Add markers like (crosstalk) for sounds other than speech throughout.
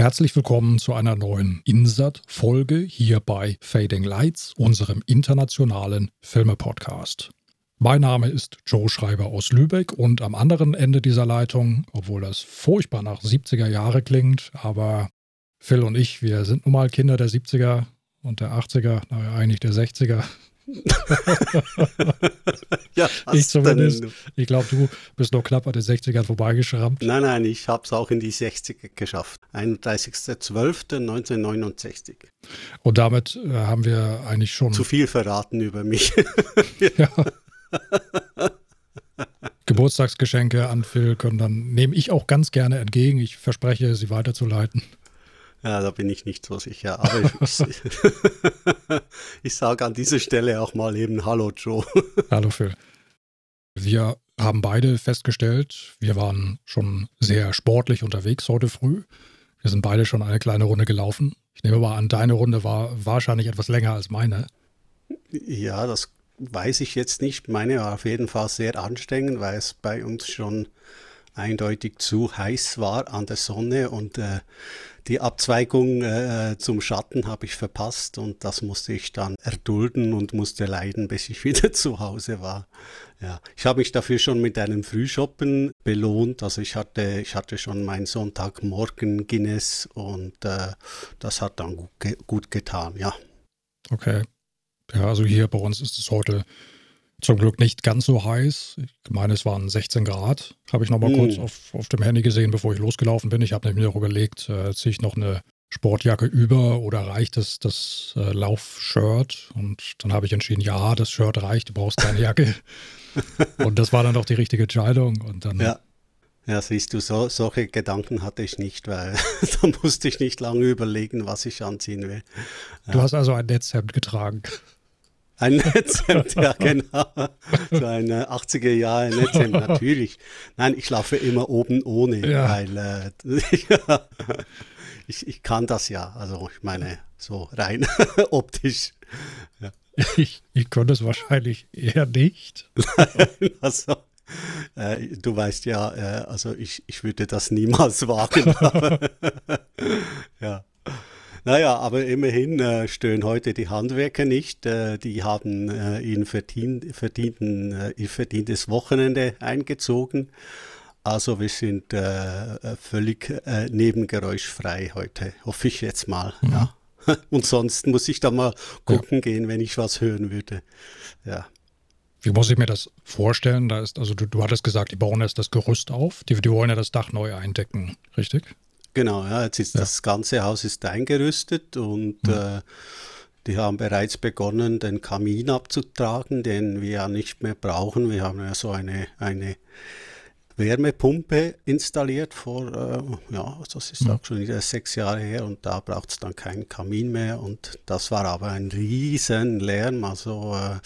Herzlich willkommen zu einer neuen Insert-Folge hier bei Fading Lights, unserem internationalen Filme-Podcast. Mein Name ist Joe Schreiber aus Lübeck und am anderen Ende dieser Leitung, obwohl das furchtbar nach 70er Jahre klingt, aber Phil und ich, wir sind nun mal Kinder der 70er und der 80er, naja, eigentlich der 60er. (laughs) ja, ich zumindest. Ich glaube, du bist noch knapp an den 60ern vorbeigeschrammt. Nein, nein, ich habe es auch in die 60er geschafft. 31.12.1969. Und damit äh, haben wir eigentlich schon. Zu viel verraten über mich. (laughs) ja. Geburtstagsgeschenke an Phil können dann, nehme ich auch ganz gerne entgegen. Ich verspreche, sie weiterzuleiten. Ja, da bin ich nicht so sicher. Aber ich, (laughs) (laughs) ich, sage an dieser Stelle auch mal eben Hallo Joe. (laughs) Hallo Phil. Wir haben beide festgestellt, wir waren schon sehr sportlich unterwegs heute früh. Wir sind beide schon eine kleine Runde gelaufen. Ich nehme mal an, deine Runde war wahrscheinlich etwas länger als meine. Ja, das weiß ich jetzt nicht. Meine war auf jeden Fall sehr anstrengend, weil es bei uns schon eindeutig zu heiß war an der Sonne und äh, die Abzweigung äh, zum Schatten habe ich verpasst und das musste ich dann erdulden und musste leiden, bis ich (laughs) wieder zu Hause war. Ja, ich habe mich dafür schon mit einem Frühshoppen belohnt. Also ich hatte, ich hatte schon meinen Sonntagmorgen Guinness und äh, das hat dann gut, gut getan, ja. Okay. Ja, also hier bei uns ist es heute zum Glück nicht ganz so heiß. Ich meine, es waren 16 Grad. Habe ich noch mal mm. kurz auf, auf dem Handy gesehen, bevor ich losgelaufen bin. Ich habe nämlich noch überlegt, äh, ziehe ich noch eine Sportjacke über oder reicht es das äh, Laufshirt? Und dann habe ich entschieden, ja, das Shirt reicht, du brauchst keine Jacke. (laughs) und das war dann doch die richtige Entscheidung. Und dann ja. Ja, siehst du, so, solche Gedanken hatte ich nicht, weil (laughs) da musste ich nicht lange überlegen, was ich anziehen will. Du ja. hast also ein Netzhemd getragen. Ein Netzhemd, ja (laughs) genau. So ein 80er äh, Jahre Netzhemd, natürlich. Nein, ich laufe immer oben ohne, ja. weil äh, (laughs) ich, ich kann das ja. Also ich meine, so rein (laughs) optisch. Ja. Ich, ich könnte es wahrscheinlich eher nicht. also, äh, du weißt ja, äh, also ich, ich würde das niemals wagen. ja. Naja, aber immerhin äh, stören heute die Handwerker nicht. Äh, die haben äh, ihnen verdient, verdienten, äh, ihr verdientes Wochenende eingezogen. Also wir sind äh, äh, völlig nebengeräuschfrei heute, hoffe ich jetzt mal. Mhm. Ja. (laughs) Und sonst muss ich da mal gucken ja. gehen, wenn ich was hören würde. Ja. Wie muss ich mir das vorstellen? Da ist, also du, du hattest gesagt, die bauen jetzt das Gerüst auf. Die, die wollen ja das Dach neu eindecken, richtig? Genau, ja, jetzt ist ja. das ganze Haus ist eingerüstet und mhm. äh, die haben bereits begonnen, den Kamin abzutragen, den wir ja nicht mehr brauchen. Wir haben ja so eine, eine Wärmepumpe installiert vor, äh, ja, das ist auch schon wieder sechs Jahre her und da braucht es dann keinen Kamin mehr und das war aber ein riesen Lärm, also äh,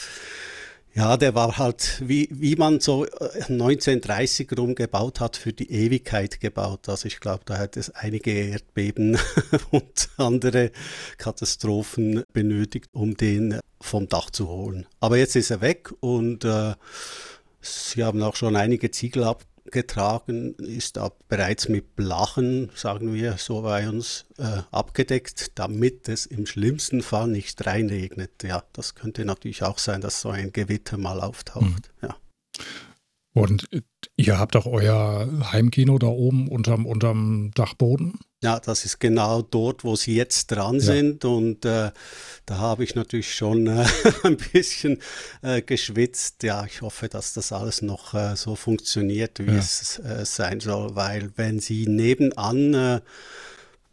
ja, der war halt, wie, wie man so 1930 äh, rum gebaut hat, für die Ewigkeit gebaut. Also ich glaube, da hätte es einige Erdbeben (laughs) und andere Katastrophen benötigt, um den vom Dach zu holen. Aber jetzt ist er weg und äh, sie haben auch schon einige Ziegel ab, getragen, ist bereits mit Blachen, sagen wir so bei uns, äh, abgedeckt, damit es im schlimmsten Fall nicht reinregnet. Ja, das könnte natürlich auch sein, dass so ein Gewitter mal auftaucht. Mhm. Ja. Und ihr habt auch euer Heimkino da oben unterm, unterm Dachboden? Ja, das ist genau dort, wo sie jetzt dran ja. sind. Und äh, da habe ich natürlich schon äh, (laughs) ein bisschen äh, geschwitzt. Ja, ich hoffe, dass das alles noch äh, so funktioniert, wie ja. es äh, sein soll. Weil wenn sie nebenan äh,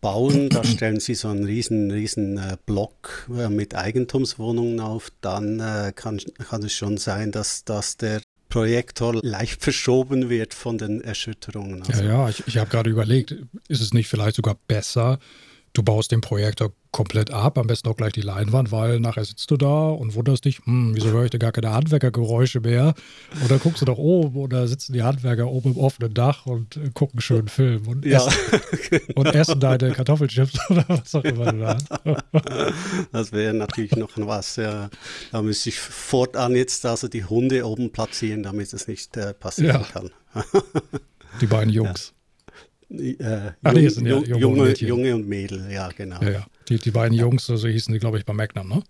bauen, da (clears throat) stellen sie so einen riesen, riesen Block mit Eigentumswohnungen auf, dann kann, kann es schon sein, dass, dass der Projektor leicht verschoben wird von den Erschütterungen. Also. Ja, ja, ich, ich habe gerade überlegt, ist es nicht vielleicht sogar besser, du baust den Projektor komplett ab, am besten auch gleich die Leinwand, weil nachher sitzt du da und wunderst dich, hm, wieso höre ich da gar keine Handwerkergeräusche mehr? Oder guckst du doch oben oder sitzen die Handwerker oben im offenen Dach und äh, gucken einen schönen Film und, ja, essen, genau. und essen deine Kartoffelchips (laughs) oder was auch immer du da hast. Das wäre natürlich noch was. Ja. Da müsste ich fortan jetzt also die Hunde oben platzieren, damit es nicht äh, passieren ja. kann. die beiden Jungs. Äh, Ach, jung, sind ja junge, junge, und Mädel, ja, genau. Ja, ja. Die, die beiden Jungs, so also hießen die, glaube ich, bei Magnum, ne?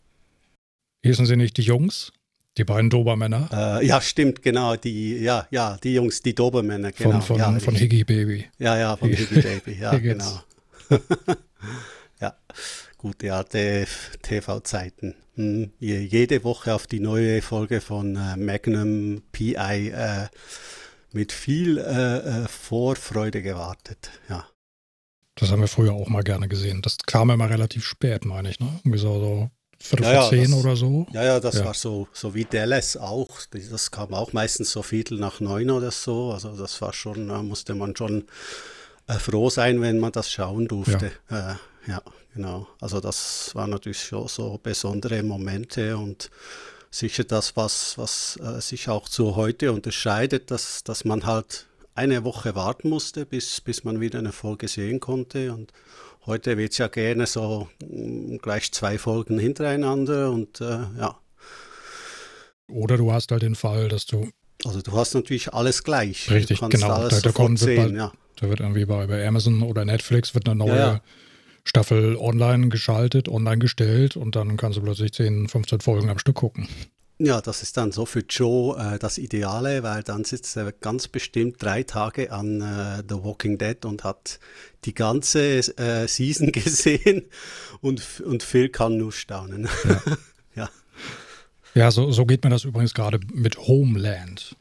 Hießen sie nicht die Jungs? Die beiden Dobermänner? Äh, ja, stimmt, genau. Die, ja, ja, die Jungs, die Dobermänner, genau. Von, von, ja, von Higgy Baby. Ja, ja, von Higgy (laughs) Baby, ja, genau. (laughs) ja, gute alte TV-Zeiten. Hm, jede Woche auf die neue Folge von äh, Magnum PI äh, mit viel äh, äh, Vorfreude gewartet, ja. Das haben wir früher auch mal gerne gesehen. Das kam immer relativ spät, meine ich, ne? Irgendwie so, so Viertel ja, vor zehn oder so. Ja, ja, das ja. war so, so wie Dallas auch. Das kam auch meistens so Viertel nach neun oder so. Also das war schon, da musste man schon äh, froh sein, wenn man das schauen durfte. Ja. Äh, ja, genau. Also das waren natürlich schon so besondere Momente und sicher das, was, was äh, sich auch zu heute unterscheidet, dass, dass man halt eine Woche warten musste, bis, bis man wieder eine Folge sehen konnte. Und heute wird es ja gerne so mh, mm, gleich zwei Folgen hintereinander und äh, ja. Oder du hast halt den Fall, dass du. Also du hast natürlich alles gleich. Richtig, genau. Alles da, da, sehen, wird, ja. da wird irgendwie bei, bei Amazon oder Netflix wird eine neue ja, ja. Staffel online geschaltet, online gestellt und dann kannst du plötzlich 10, 15 Folgen am Stück gucken. Ja, das ist dann so für Joe äh, das Ideale, weil dann sitzt er ganz bestimmt drei Tage an äh, The Walking Dead und hat die ganze äh, Season (laughs) gesehen und, und Phil kann nur staunen. Ja, (laughs) ja. ja so, so geht mir das übrigens gerade mit Homeland.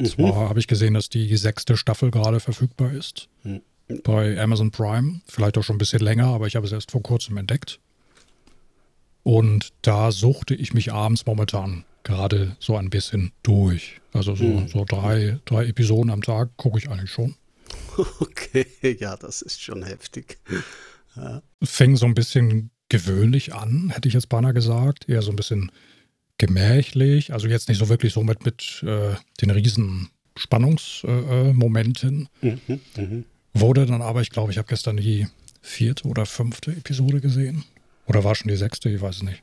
Mhm. Zwar habe ich gesehen, dass die sechste Staffel gerade verfügbar ist. Bei Amazon Prime. Vielleicht auch schon ein bisschen länger, aber ich habe es erst vor kurzem entdeckt. Und da suchte ich mich abends momentan gerade so ein bisschen durch. Also so, mhm. so drei, drei Episoden am Tag gucke ich eigentlich schon. (laughs) Okay, ja, das ist schon heftig. Ja. Fing so ein bisschen gewöhnlich an, hätte ich jetzt beinahe gesagt. Eher so ein bisschen gemächlich. Also jetzt nicht so wirklich so mit, mit äh, den riesen Spannungsmomenten. Äh mhm, mh. Wurde dann aber, ich glaube, ich habe gestern die vierte oder fünfte Episode gesehen. Oder war schon die sechste, ich weiß es nicht.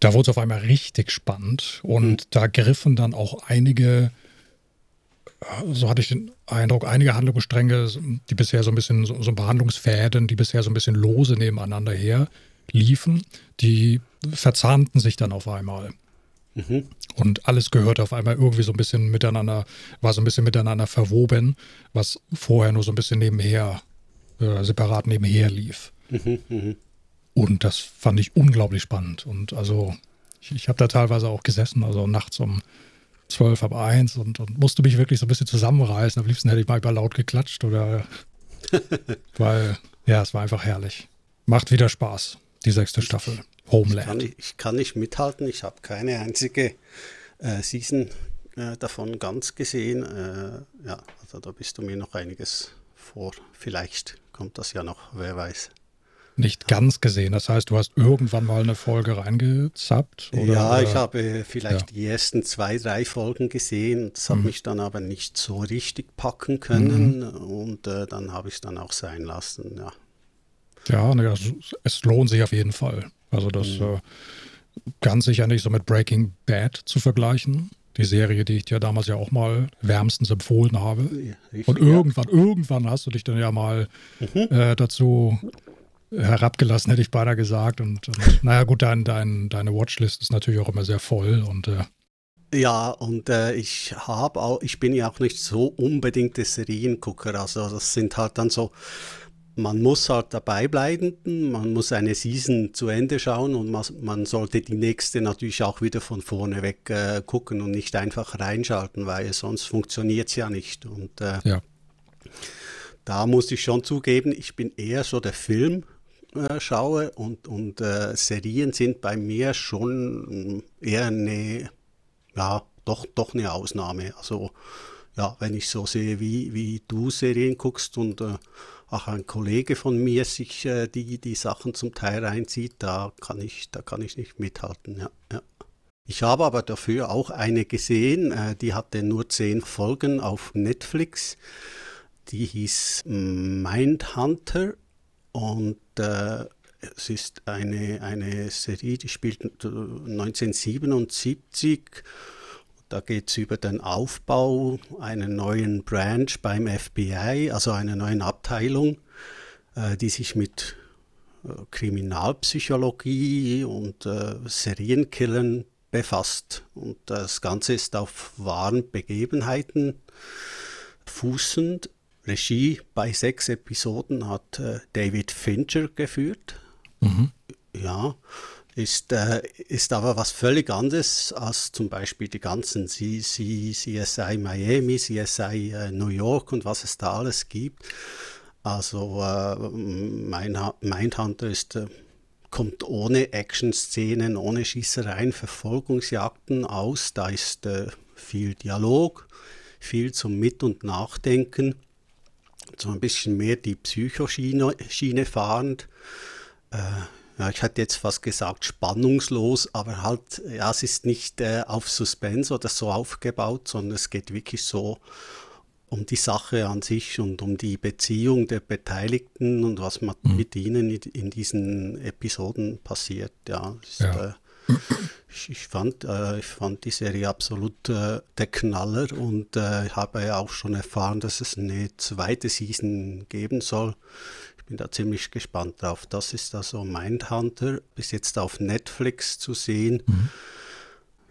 Da wurde es auf einmal richtig spannend und mhm. da griffen dann auch einige, so hatte ich den Eindruck, einige Handlungsstränge, die bisher so ein bisschen, so, so Behandlungsfäden, die bisher so ein bisschen lose nebeneinander her liefen, die verzahnten sich dann auf einmal. Mhm. Und alles gehörte auf einmal irgendwie so ein bisschen miteinander, war so ein bisschen miteinander verwoben, was vorher nur so ein bisschen nebenher, äh, separat nebenher lief. Mhm, mh. Und das fand ich unglaublich spannend. Und also, ich, ich habe da teilweise auch gesessen, also nachts um zwölf ab eins und, und, musste mich wirklich so ein bisschen zusammenreißen. Am liebsten hätte ich mal laut geklatscht oder, (laughs) weil, ja, es war einfach herrlich. Macht wieder Spaß, die sechste Staffel. Homeland. Ich kann nicht, ich kann nicht mithalten. Ich habe keine einzige äh, Season äh, davon ganz gesehen. Äh, ja, also da bist du mir noch einiges vor. Vielleicht kommt das ja noch, wer weiß. Nicht ganz gesehen. Das heißt, du hast irgendwann mal eine Folge reingezappt? Oder, ja, ich habe vielleicht ja. die ersten zwei, drei Folgen gesehen. Das hat mhm. mich dann aber nicht so richtig packen können. Mhm. Und äh, dann habe ich es dann auch sein lassen. Ja, ja, ne, es lohnt sich auf jeden Fall. Also das mhm. äh, ganz sicher nicht so mit Breaking Bad zu vergleichen. Die Serie, die ich dir damals ja auch mal wärmstens empfohlen habe. Ja, und irgendwann, ja. irgendwann hast du dich dann ja mal mhm. äh, dazu herabgelassen, hätte ich beinahe gesagt. Und, und naja, gut, dein, dein, deine Watchlist ist natürlich auch immer sehr voll und äh, ja, und äh, ich habe auch, ich bin ja auch nicht so unbedingt der Seriengucker. Also das sind halt dann so man muss halt dabei bleiben, man muss eine Season zu Ende schauen und man, man sollte die nächste natürlich auch wieder von vorne weg äh, gucken und nicht einfach reinschalten, weil sonst funktioniert es ja nicht. Und äh, ja. da muss ich schon zugeben, ich bin eher so der Film. Äh, schaue und, und äh, Serien sind bei mir schon eher eine, ja, doch, doch eine Ausnahme. Also ja, wenn ich so sehe, wie, wie du Serien guckst und äh, auch ein Kollege von mir sich äh, die, die Sachen zum Teil reinzieht, da kann ich, da kann ich nicht mithalten. Ja, ja. Ich habe aber dafür auch eine gesehen, äh, die hatte nur zehn Folgen auf Netflix. Die hieß Mindhunter und äh, es ist eine, eine Serie, die spielt 1977 Da geht es über den Aufbau einer neuen Branch beim FBI, also einer neuen Abteilung, äh, die sich mit äh, Kriminalpsychologie und äh, Serienkillern befasst. Und das Ganze ist auf wahren Begebenheiten fußend. Regie bei sechs Episoden hat David Fincher geführt. Mhm. Ja, ist, äh, ist aber was völlig anderes als zum Beispiel die ganzen C C CSI Miami, CSI äh, New York und was es da alles gibt. Also äh, Mindhunter ist, äh, kommt ohne Action-Szenen, ohne Schießereien, Verfolgungsjagden aus. Da ist äh, viel Dialog, viel zum Mit- und Nachdenken, so ein bisschen mehr die Psychoschiene Schiene fahrend. Ja, ich hatte jetzt fast gesagt spannungslos, aber halt, ja, es ist nicht äh, auf Suspense oder so aufgebaut, sondern es geht wirklich so um die Sache an sich und um die Beziehung der Beteiligten und was mhm. mit ihnen in diesen Episoden passiert. Ja, ist, ja. Äh, ich, ich, fand, äh, ich fand die Serie absolut äh, der Knaller und äh, habe ja auch schon erfahren, dass es eine zweite Season geben soll bin da ziemlich gespannt drauf. Das ist also Mindhunter, bis jetzt auf Netflix zu sehen. Mhm.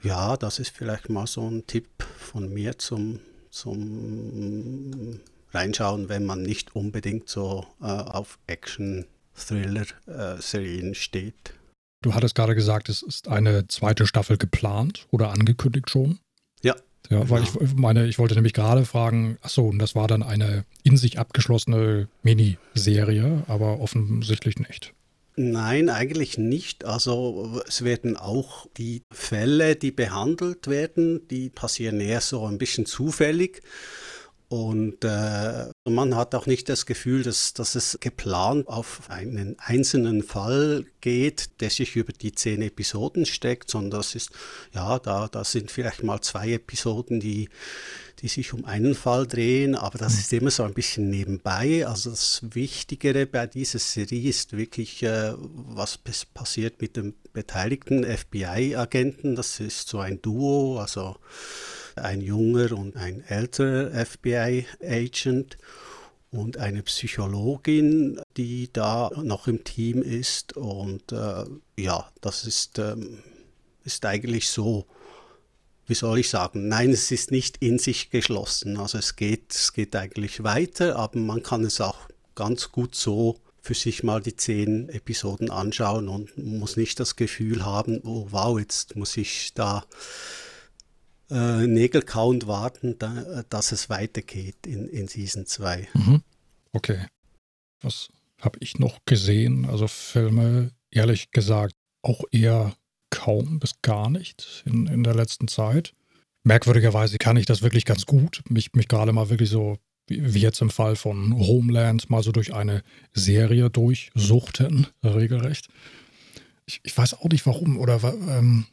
Ja, das ist vielleicht mal so ein Tipp von mir zum, zum Reinschauen, wenn man nicht unbedingt so äh, auf Action-Thriller-Serien äh, steht. Du hattest gerade gesagt, es ist eine zweite Staffel geplant oder angekündigt schon. Ja, ja, weil genau. ich meine, ich wollte nämlich gerade fragen, achso, und das war dann eine in sich abgeschlossene Miniserie, aber offensichtlich nicht. Nein, eigentlich nicht. Also es werden auch die Fälle, die behandelt werden, die passieren eher so ein bisschen zufällig. Und äh, man hat auch nicht das Gefühl, dass, dass es geplant auf einen einzelnen Fall geht, der sich über die zehn Episoden steckt, sondern das ist, ja, da, da sind vielleicht mal zwei Episoden, die, die sich um einen Fall drehen, aber das ist immer so ein bisschen nebenbei. Also das Wichtigere bei dieser Serie ist wirklich, äh, was passiert mit dem beteiligten FBI-Agenten. Das ist so ein Duo, also ein junger und ein älterer FBI-Agent und eine Psychologin, die da noch im Team ist. Und äh, ja, das ist, ähm, ist eigentlich so, wie soll ich sagen, nein, es ist nicht in sich geschlossen. Also es geht, es geht eigentlich weiter, aber man kann es auch ganz gut so für sich mal die zehn Episoden anschauen und muss nicht das Gefühl haben, oh wow, jetzt muss ich da äh, Nägel kauend warten, da, dass es weitergeht in, in Season 2. Mhm. Okay. Was habe ich noch gesehen? Also Filme, ehrlich gesagt, auch eher kaum bis gar nicht in, in der letzten Zeit. Merkwürdigerweise kann ich das wirklich ganz gut. Mich, mich gerade mal wirklich so, wie jetzt im Fall von Homeland, mal so durch eine Serie durchsuchten, regelrecht. Ich, ich weiß auch nicht warum oder ähm,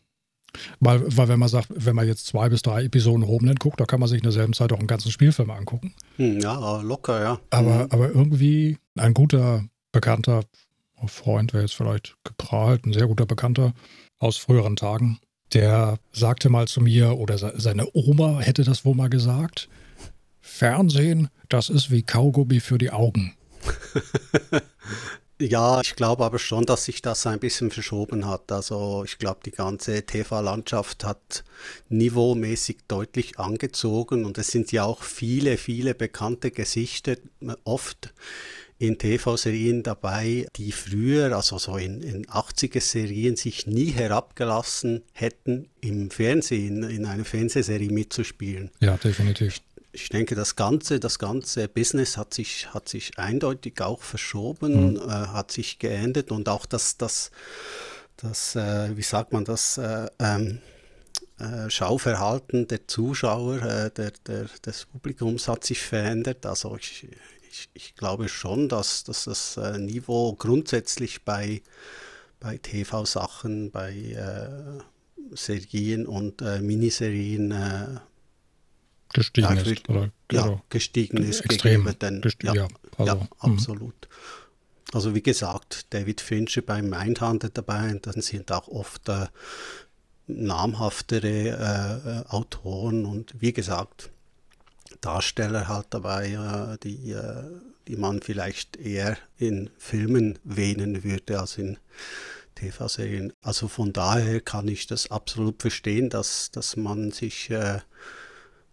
weil, weil wenn man sagt, wenn man jetzt zwei bis drei Episoden Homeland guckt, da kann man sich in derselben Zeit auch einen ganzen Spielfilm angucken. Hm, ja, locker, ja. Aber, mhm. aber irgendwie ein guter, bekannter Freund wäre jetzt vielleicht geprahlt, ein sehr guter Bekannter aus früheren Tagen, der sagte mal zu mir, oder seine Oma hätte das wohl mal gesagt, Fernsehen, das ist wie Kaugummi für die Augen. (laughs) Ja, ich glaube aber schon, dass sich das ein bisschen verschoben hat. Also ich glaube, die ganze TV-Landschaft hat niveaumäßig deutlich angezogen und es sind ja auch viele, viele bekannte Gesichter oft in TV-Serien dabei, die früher, also so in, in 80er-Serien, sich nie herabgelassen hätten, im Fernsehen, in einer Fernsehserie mitzuspielen. Ja, definitiv ich denke, das ganze, das ganze Business hat sich, hat sich eindeutig auch verschoben, mhm. äh, hat sich geändert und auch das, das, das äh, wie sagt man das, äh, ähm, äh, Schauverhalten der Zuschauer, äh, der, der, des Publikums hat sich verändert. Also ich, ich, ich glaube schon, dass, dass das äh, Niveau grundsätzlich bei, bei TV-Sachen, bei Serien und Miniserien gestiegen ja, ist. Oder, ja, oder gestiegen ist. Extrem den, gestiegen, ja, also, ja, mhm. absolut. Also wie gesagt, David Fincher beim Mindhunter dabei, dann sind auch oft äh, namhaftere äh, äh, Autoren und wie gesagt, Darsteller halt dabei, äh, die, äh, die man vielleicht eher in Filmen wähnen würde als in TV-Serien. Also von daher kann ich das absolut verstehen, dass, dass man sich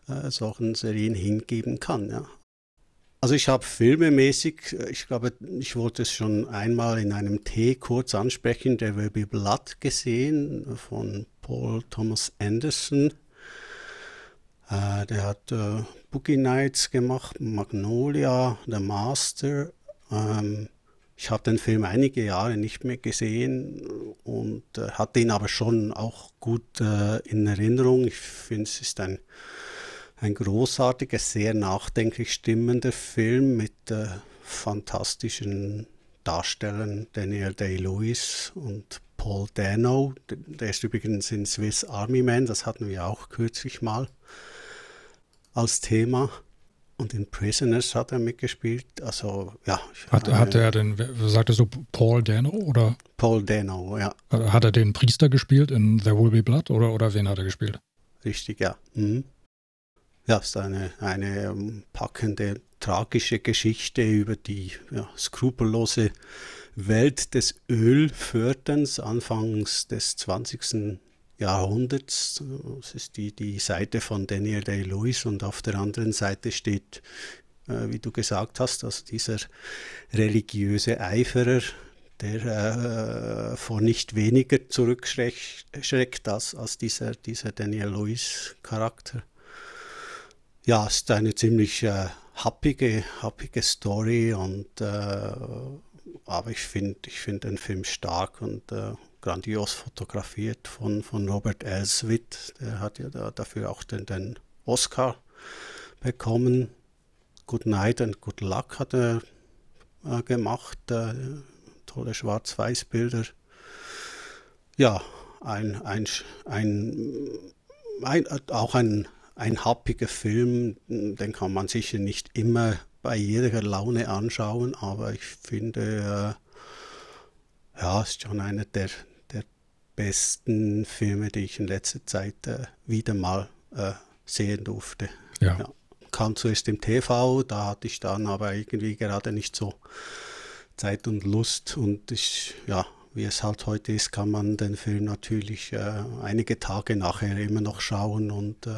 äh, äh, solchen Serien hingeben kann. Ja. Also ich habe filmemäßig, ich glaube, ich wollte es schon einmal in einem Tee kurz ansprechen, der Be Blood gesehen von Paul Thomas Anderson. Äh, der hat äh, Boogie Nights gemacht, Magnolia, The Master. Ähm, ich habe den Film einige Jahre nicht mehr gesehen und äh, hatte ihn aber schon auch gut äh, in Erinnerung. Ich finde, es ist ein ein großartiger, sehr nachdenklich stimmender Film mit äh, fantastischen Darstellern Daniel Day-Lewis und Paul Dano. Der ist übrigens in Swiss Army Man, das hatten wir auch kürzlich mal als Thema. Und in Prisoners hat er mitgespielt. Also, ja. Hat, hat er den, sagtest du Paul Dano oder? Paul Dano, ja. Hat er den Priester gespielt in There Will Be Blood oder, oder wen hat er gespielt? Richtig, ja. Mhm. Ja, es ist eine, eine ähm, packende, tragische Geschichte über die ja, skrupellose Welt des Ölförderns anfangs des 20. Jahrhunderts. Das ist die, die Seite von Daniel Day-Lewis und auf der anderen Seite steht, äh, wie du gesagt hast, also dieser religiöse Eiferer, der äh, vor nicht weniger zurückschreckt als, als dieser, dieser Daniel Lewis-Charakter ja, ist eine ziemlich äh, happige, happige Story und äh, aber ich finde ich find den Film stark und äh, grandios fotografiert von, von Robert Elswit. Der hat ja da, dafür auch den, den Oscar bekommen. Good Night and Good Luck hat er äh, gemacht. Äh, tolle Schwarz-Weiß-Bilder. Ja, ein, ein, ein, ein, auch ein ein happiger Film, den kann man sicher nicht immer bei jeder Laune anschauen, aber ich finde, äh, ja, ist schon einer der, der besten Filme, die ich in letzter Zeit äh, wieder mal äh, sehen durfte. Ja. ja. Kam zuerst im TV, da hatte ich dann aber irgendwie gerade nicht so Zeit und Lust und ich, ja, wie es halt heute ist, kann man den Film natürlich äh, einige Tage nachher immer noch schauen und äh,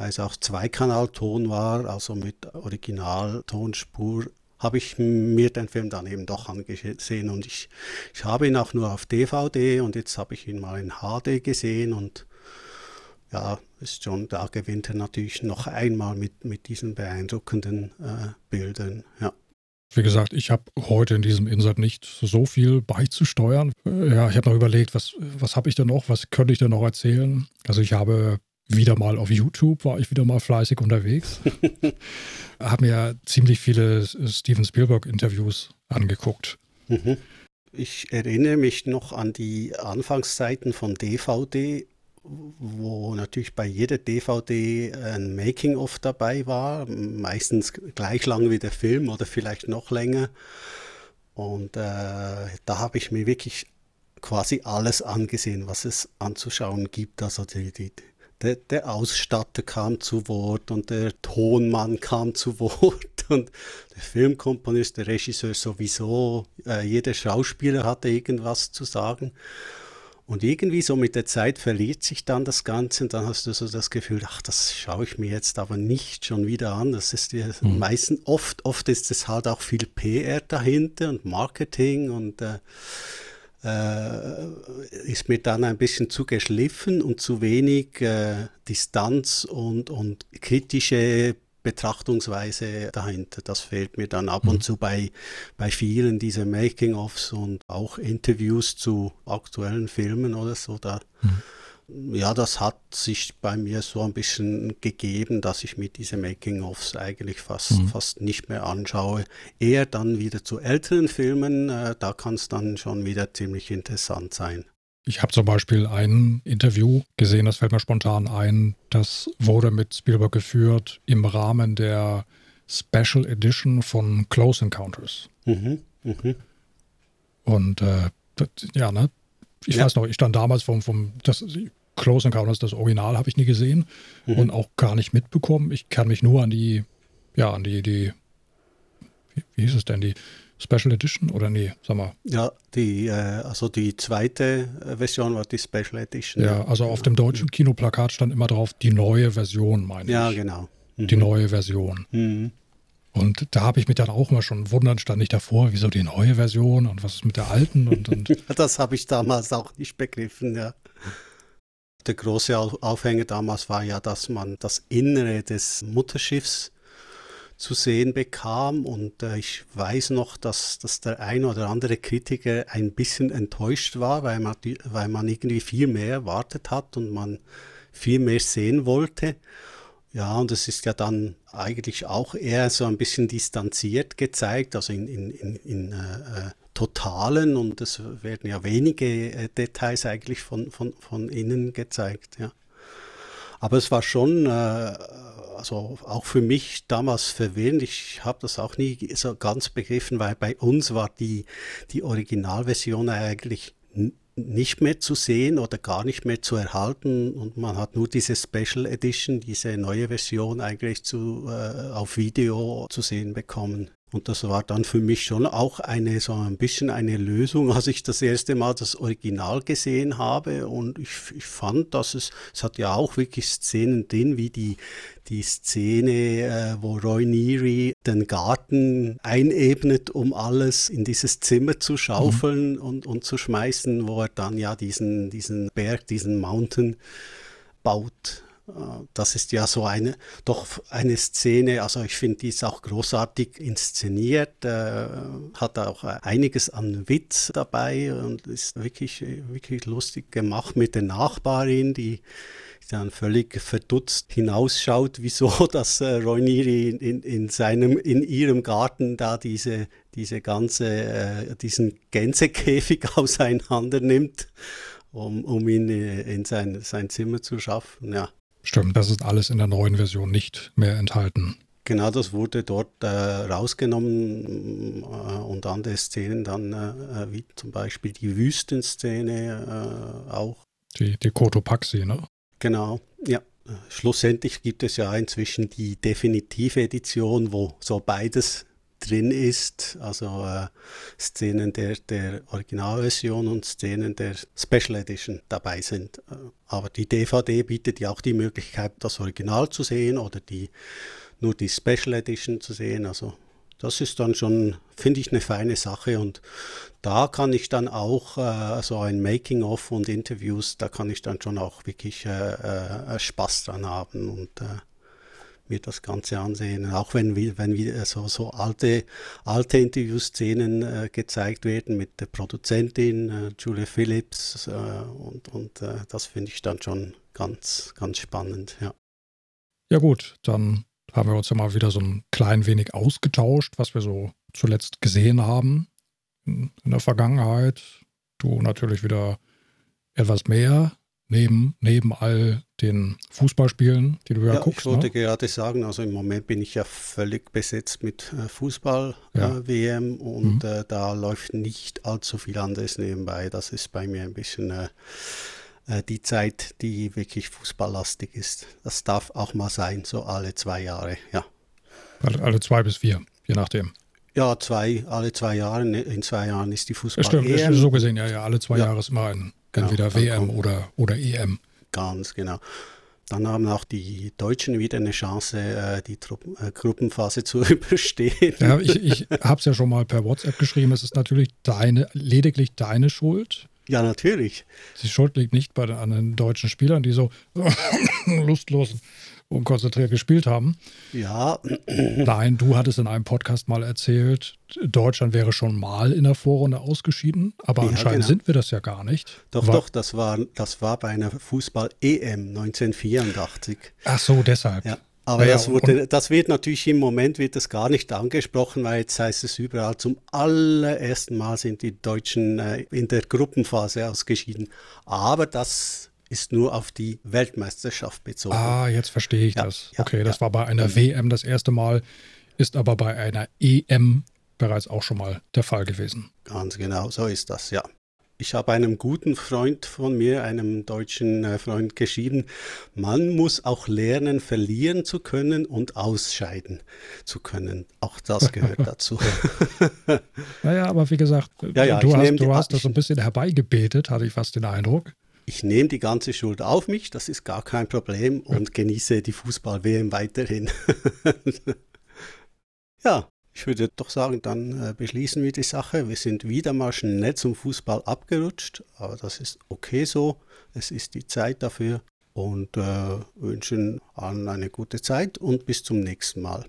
weil es auch Zweikanalton war, also mit Originaltonspur, habe ich mir den Film dann eben doch angesehen und ich, ich habe ihn auch nur auf DVD und jetzt habe ich ihn mal in HD gesehen und ja, ist schon, da gewinnt er natürlich noch einmal mit, mit diesen beeindruckenden äh, Bildern, ja. Wie gesagt, ich habe heute in diesem Insert nicht so viel beizusteuern. Ja, ich habe noch überlegt, was, was habe ich denn noch, was könnte ich denn noch erzählen? Also ich habe wieder mal auf YouTube, war ich wieder mal fleißig unterwegs. (laughs) Habe mir ziemlich viele Steven Spielberg-Interviews angeguckt. Mhm. Ich erinnere mich noch an die Anfangszeiten von DVD, wo natürlich bei jeder DVD ein Making-of dabei war, meistens gleich lang wie der Film oder vielleicht noch länger. Und äh, da habe ich mir wirklich quasi alles angesehen, was es anzuschauen gibt. Also die, die, der, der Ausstatter kam zu Wort und der Tonmann kam zu (laughs) Wort und der Filmkomponist, der Regisseur sowieso, äh, jeder Schauspieler hatte irgendwas zu sagen. Und irgendwie so mit der Zeit verliert sich dann das Ganze und dann hast du so das Gefühl, ach, das schaue ich mir jetzt aber nicht schon wieder an. Das ist ja mhm. meistens, oft, oft ist es halt auch viel PR dahinter und Marketing und äh, ist mir dann ein bisschen zu geschliffen und zu wenig äh, Distanz und, und kritische Betrachtungsweise dahinter. Das fehlt mir dann ab mhm. und zu bei, bei vielen dieser Making-ofs und auch Interviews zu aktuellen Filmen oder so. Da, mhm ja, das hat sich bei mir so ein bisschen gegeben, dass ich mir diese Making-ofs eigentlich fast, mhm. fast nicht mehr anschaue. Eher dann wieder zu älteren Filmen, äh, da kann es dann schon wieder ziemlich interessant sein. Ich habe zum Beispiel ein Interview gesehen, das fällt mir spontan ein. Das wurde mit Spielberg geführt im Rahmen der Special Edition von Close Encounters. Mhm, mh. Und äh, das, ja, ne, ich ja. weiß noch, ich stand damals vom, vom das Close Encounters, das Original habe ich nie gesehen mhm. und auch gar nicht mitbekommen. Ich kann mich nur an die, ja, an die, die, wie, wie hieß es denn, die Special Edition oder nee, sag mal. Ja, die, äh, also die zweite äh, Version war die Special Edition. Ja, also auf dem deutschen Kinoplakat stand immer drauf, die neue Version, meine ja, ich. Ja, genau. Mhm. Die neue Version. Mhm. Und da habe ich mich dann auch immer schon wundern, stand ich davor, wieso die neue Version und was ist mit der alten? Und, und (laughs) das habe ich damals auch nicht begriffen, ja. Der große Aufhänger damals war ja, dass man das Innere des Mutterschiffs zu sehen bekam. Und äh, ich weiß noch, dass, dass der ein oder andere Kritiker ein bisschen enttäuscht war, weil man, weil man irgendwie viel mehr erwartet hat und man viel mehr sehen wollte. Ja, und es ist ja dann eigentlich auch eher so ein bisschen distanziert gezeigt, also in, in, in, in äh, äh Totalen und es werden ja wenige äh, Details eigentlich von, von, von innen gezeigt, ja. Aber es war schon, äh, also auch für mich damals verwirrend. Ich habe das auch nie so ganz begriffen, weil bei uns war die, die Originalversion eigentlich nicht mehr zu sehen oder gar nicht mehr zu erhalten und man hat nur diese Special Edition, diese neue Version eigentlich zu, äh, auf Video zu sehen bekommen. Und das war dann für mich schon auch eine so ein bisschen eine Lösung, als ich das erste Mal das Original gesehen habe. Und ich, ich fand, dass es, es hat ja auch wirklich Szenen drin, wie die, die Szene, äh, wo Roy Neary den Garten einebnet, um alles in dieses Zimmer zu schaufeln mhm. und, und zu schmeißen, wo er dann ja diesen, diesen Berg, diesen Mountain baut. Äh, das ist ja so eine, doch eine Szene, also ich finde, die ist auch großartig inszeniert, äh, hat auch einiges an Witz dabei und ist wirklich, wirklich lustig gemacht mit der Nachbarin, die dann völlig verdutzt hinausschaut, wieso (laughs) dass äh, Roy in, in, seinem, in ihrem Garten da diese, diese ganze, äh, diesen Gänsekäfig (laughs) auseinander nimmt, um, um ihn äh, in sein, sein Zimmer zu schaffen. Ja. Stimmt, das ist alles in der neuen Version nicht mehr enthalten. Genau, das wurde dort äh, rausgenommen äh, und andere Szenen dann, äh, äh wie zum Beispiel die Wüstenszene äh, auch. Die, die Kotopaxi, ne? Genau, ja. Schlussendlich gibt es ja inzwischen die definitive Edition, wo so beides drin ist, also äh, Szenen der, der Originalversion und Szenen der Special Edition dabei sind. Äh, aber die DVD bietet ja auch die Möglichkeit, das Original zu sehen oder die, nur die Special Edition zu sehen. Also das ist dann schon, finde ich, eine feine Sache und da kann ich dann auch äh, so ein Making-of und Interviews, da kann ich dann schon auch wirklich äh, äh, Spaß dran haben und äh, mir das Ganze ansehen. Auch wenn, wenn wieder so, so alte, alte Interviewszenen äh, gezeigt werden mit der Produzentin äh, Julia Phillips äh, und, und äh, das finde ich dann schon ganz, ganz spannend, ja. Ja gut, dann haben wir uns ja mal wieder so ein klein wenig ausgetauscht, was wir so zuletzt gesehen haben in der Vergangenheit. Du natürlich wieder etwas mehr neben, neben all den Fußballspielen, die du ja, ja guckst. Ich wollte ne? gerade sagen, also im Moment bin ich ja völlig besetzt mit äh, Fußball-WM ja. äh, und mhm. äh, da läuft nicht allzu viel anderes nebenbei. Das ist bei mir ein bisschen äh, äh, die Zeit, die wirklich fußballlastig ist. Das darf auch mal sein, so alle zwei Jahre, ja. Alle, alle zwei bis vier, je nachdem. Ja, zwei, alle zwei Jahre, in zwei Jahren ist die Fußball. Stimmt, EM. so gesehen, ja, ja, alle zwei ja. Jahre ist immer ein Entweder WM oder, oder EM. Ganz genau. Dann haben auch die Deutschen wieder eine Chance, äh, die Truppen, äh, Gruppenphase (laughs) zu überstehen. Ja, ich, ich habe es ja schon mal per WhatsApp geschrieben. Es ist natürlich deine, lediglich deine Schuld. Ja, natürlich. Die Schuld liegt nicht bei den anderen deutschen Spielern, die so (laughs) lustlos unkonzentriert gespielt haben. Ja. Nein, du hattest in einem Podcast mal erzählt, Deutschland wäre schon mal in der Vorrunde ausgeschieden, aber ja, anscheinend genau. sind wir das ja gar nicht. Doch, war, doch, das war, das war bei einer Fußball-EM 1984. Ach so, deshalb. Ja. Aber ja, das, wurde, das, wird natürlich im Moment wird das gar nicht angesprochen, weil jetzt heißt es überall, zum allerersten Mal sind die Deutschen äh, in der Gruppenphase ausgeschieden. Aber das ist nur auf die Weltmeisterschaft bezogen. Ah, jetzt verstehe ich ja, das. Ja, okay, das ja. war bei einer WM das erste Mal, ist aber bei einer EM bereits auch schon mal der Fall gewesen. Ganz genau, so ist das, ja. Ich habe einem guten Freund von mir, einem deutschen äh, Freund, geschrieben, man muss auch lernen, verlieren zu können und ausscheiden zu können. Auch das (laughs) gehört dazu. naja, aber wie gesagt, ja, ja, du, hast, du hast das so ein bisschen herbeigebetet, hatte ich fast den Eindruck. Ich nehme die ganze Schuld auf mich, das ist gar kein Problem und genieße die Fußball-WM weiterhin. (laughs) ja, ich würde doch sagen, dann äh, beschließen wir die Sache. Wir sind wieder mal schnell zum Fußball abgerutscht, aber das ist okay so. Es ist die Zeit dafür und äh, wünschen allen eine gute Zeit und bis zum nächsten Mal.